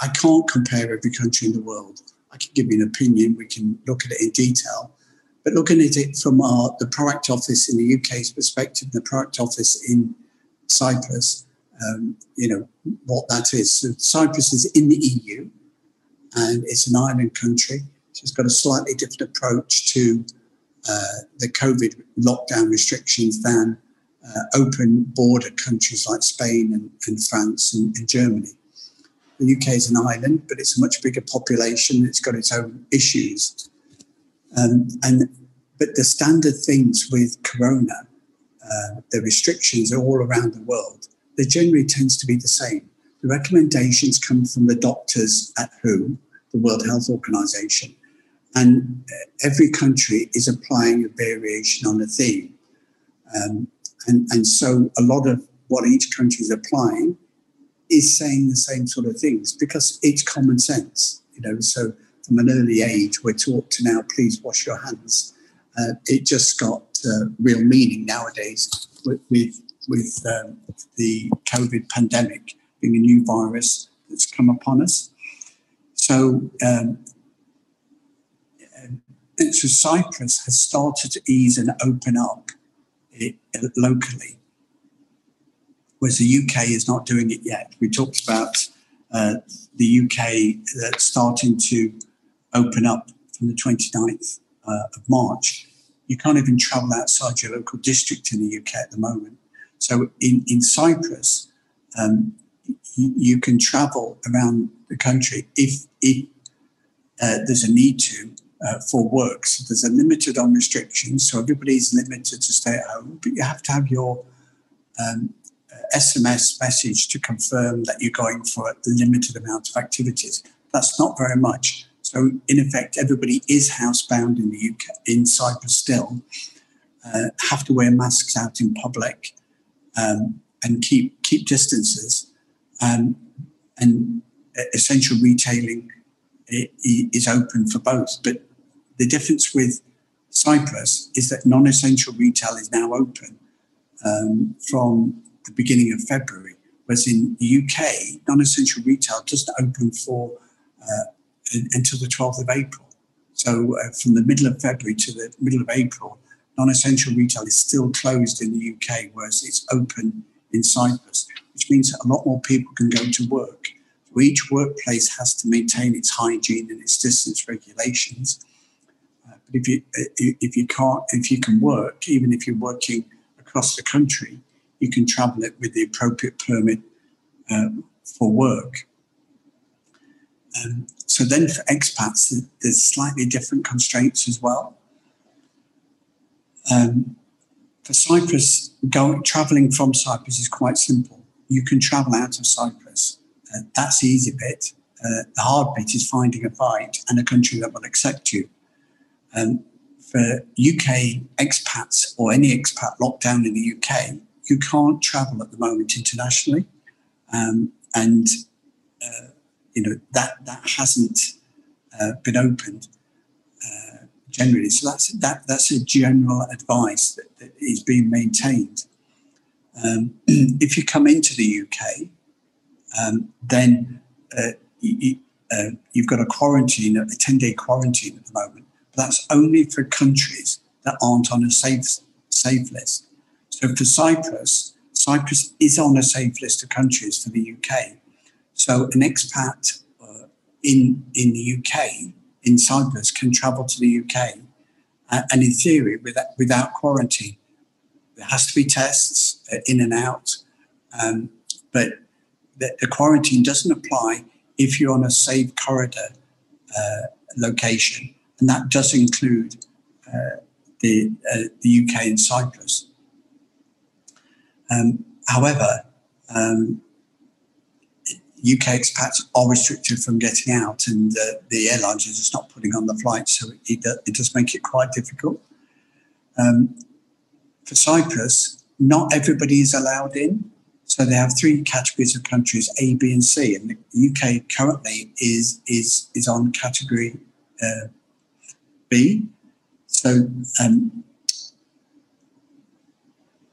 I can't compare every country in the world. I can give you an opinion. We can look at it in detail. But looking at it from our, the PROACT office in the UK's perspective, the PROACT office in Cyprus, um, you know, what that is. So Cyprus is in the EU and it's an island country. So it's got a slightly different approach to uh, the COVID lockdown restrictions than uh, open border countries like Spain and, and France and, and, Germany. The UK is an island, but it's a much bigger population. It's got its own issues. Um, and but the standard things with Corona, uh, the restrictions are all around the world. They generally tends to be the same. The recommendations come from the doctors at WHO, the World Health Organization, and every country is applying a variation on a theme. Um, and, and so a lot of what each country is applying is saying the same sort of things because it's common sense, you know. So from an early age, we're taught to now please wash your hands. Uh, it just got uh, real meaning nowadays with with, with um, the COVID pandemic being a new virus that's come upon us. So, um, so Cyprus has started to ease and open up it locally, whereas the UK is not doing it yet. We talked about uh, the UK uh, starting to open up from the 29th uh, of March. You can't even travel outside your local district in the UK at the moment. So in, in Cyprus, um, you, you, can travel around the country if, if uh, there's a need to uh, for work. So there's a limited on restrictions. So everybody's limited to stay at home, but you have to have your um, SMS message to confirm that you're going for a limited amount of activities. That's not very much. So in effect, everybody is housebound in the UK, in Cyprus still, uh, have to wear masks out in public um, and keep keep distances. Um, and essential retailing is open for both. But the difference with Cyprus is that non essential retail is now open um, from the beginning of February, whereas in the UK, non essential retail doesn't open for uh, until the 12th of April. So uh, from the middle of February to the middle of April, non essential retail is still closed in the UK, whereas it's open in Cyprus, which means that a lot more people can go to work. So each workplace has to maintain its hygiene and its distance regulations. But if you if you can't if you can work, even if you're working across the country, you can travel it with the appropriate permit um, for work. Um, so then for expats, there's slightly different constraints as well. Um, for Cyprus, going traveling from Cyprus is quite simple. You can travel out of Cyprus. Uh, that's the easy bit. Uh, the hard bit is finding a flight and a country that will accept you. Um, for UK expats or any expat locked down in the UK, you can't travel at the moment internationally, um, and uh, you know that that hasn't uh, been opened uh, generally. So that's that that's a general advice that, that is being maintained. Um, if you come into the UK, um, then uh, you, have uh, got a quarantine, a ten day quarantine at the moment But that's only for countries that aren't on a safe safe list. So for Cyprus, Cyprus is on a safe list of countries for the UK. So an expat uh, in in the UK in Cyprus can travel to the UK, uh, and in theory, without, without quarantine, there has to be tests uh, in and out, um, but the, the, quarantine doesn't apply if you're on a safe corridor uh, location and that does include uh, the, uh, the UK and Cyprus. Um, however, um, UK expats are restricted from getting out, and uh, the airlines are just not putting on the flights, so it, it does make it quite difficult. Um, for Cyprus, not everybody is allowed in. So they have three categories of countries, A, B, and C, and the UK currently is is is on category uh, B. So um,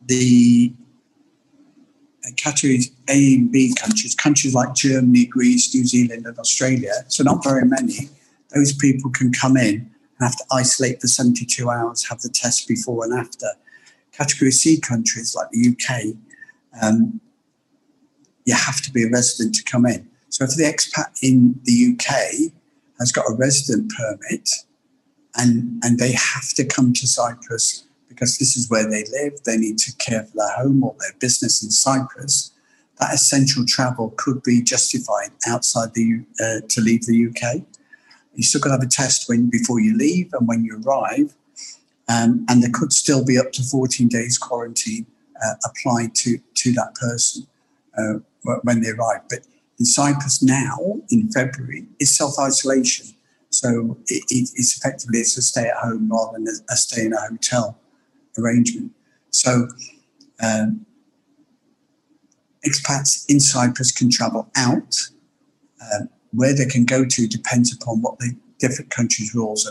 the categories A and B countries, countries like Germany, Greece, New Zealand, and Australia, so not very many, those people can come in and have to isolate for 72 hours, have the test before and after. Category C countries like the UK, um, you have to be a resident to come in. So if the expat in the UK has got a resident permit and, and they have to come to Cyprus because this is where they live, they need to care for their home or their business in Cyprus, that essential travel could be justified outside the uh, to leave the UK. You still got to have a test when before you leave and when you arrive, um, and there could still be up to 14 days quarantine uh, applied to to that person uh, when they arrive. But in Cyprus now, in February, is self isolation. So it, it, it's effectively it's a stay at home rather than a, a stay in a hotel arrangement. So um, expats in Cyprus can travel out. Um, where they can go to depends upon what the different countries' rules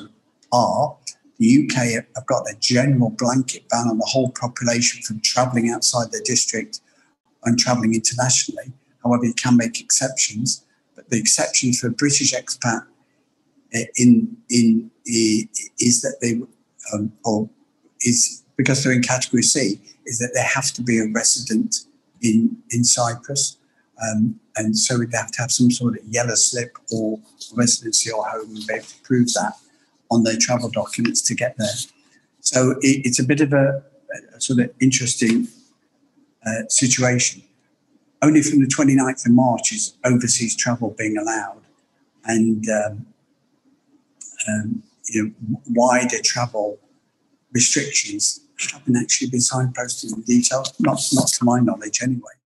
are. The UK have got a general blanket ban on the whole population from travelling outside their district and travelling internationally. However, you can make exceptions, but the exception for a British expat eh, in in is that they um, or is because they're in category C, is that they have to be a resident in, in Cyprus. Um, and so they have to have some sort of yellow slip or residency or home and be able to prove that on their travel documents to get there. So it, it's a bit of a, a sort of interesting uh, situation. Only from the 29th of March is overseas travel being allowed. And um, um, you know, wider travel restrictions haven't actually been signposted in detail, not, not to my knowledge anyway.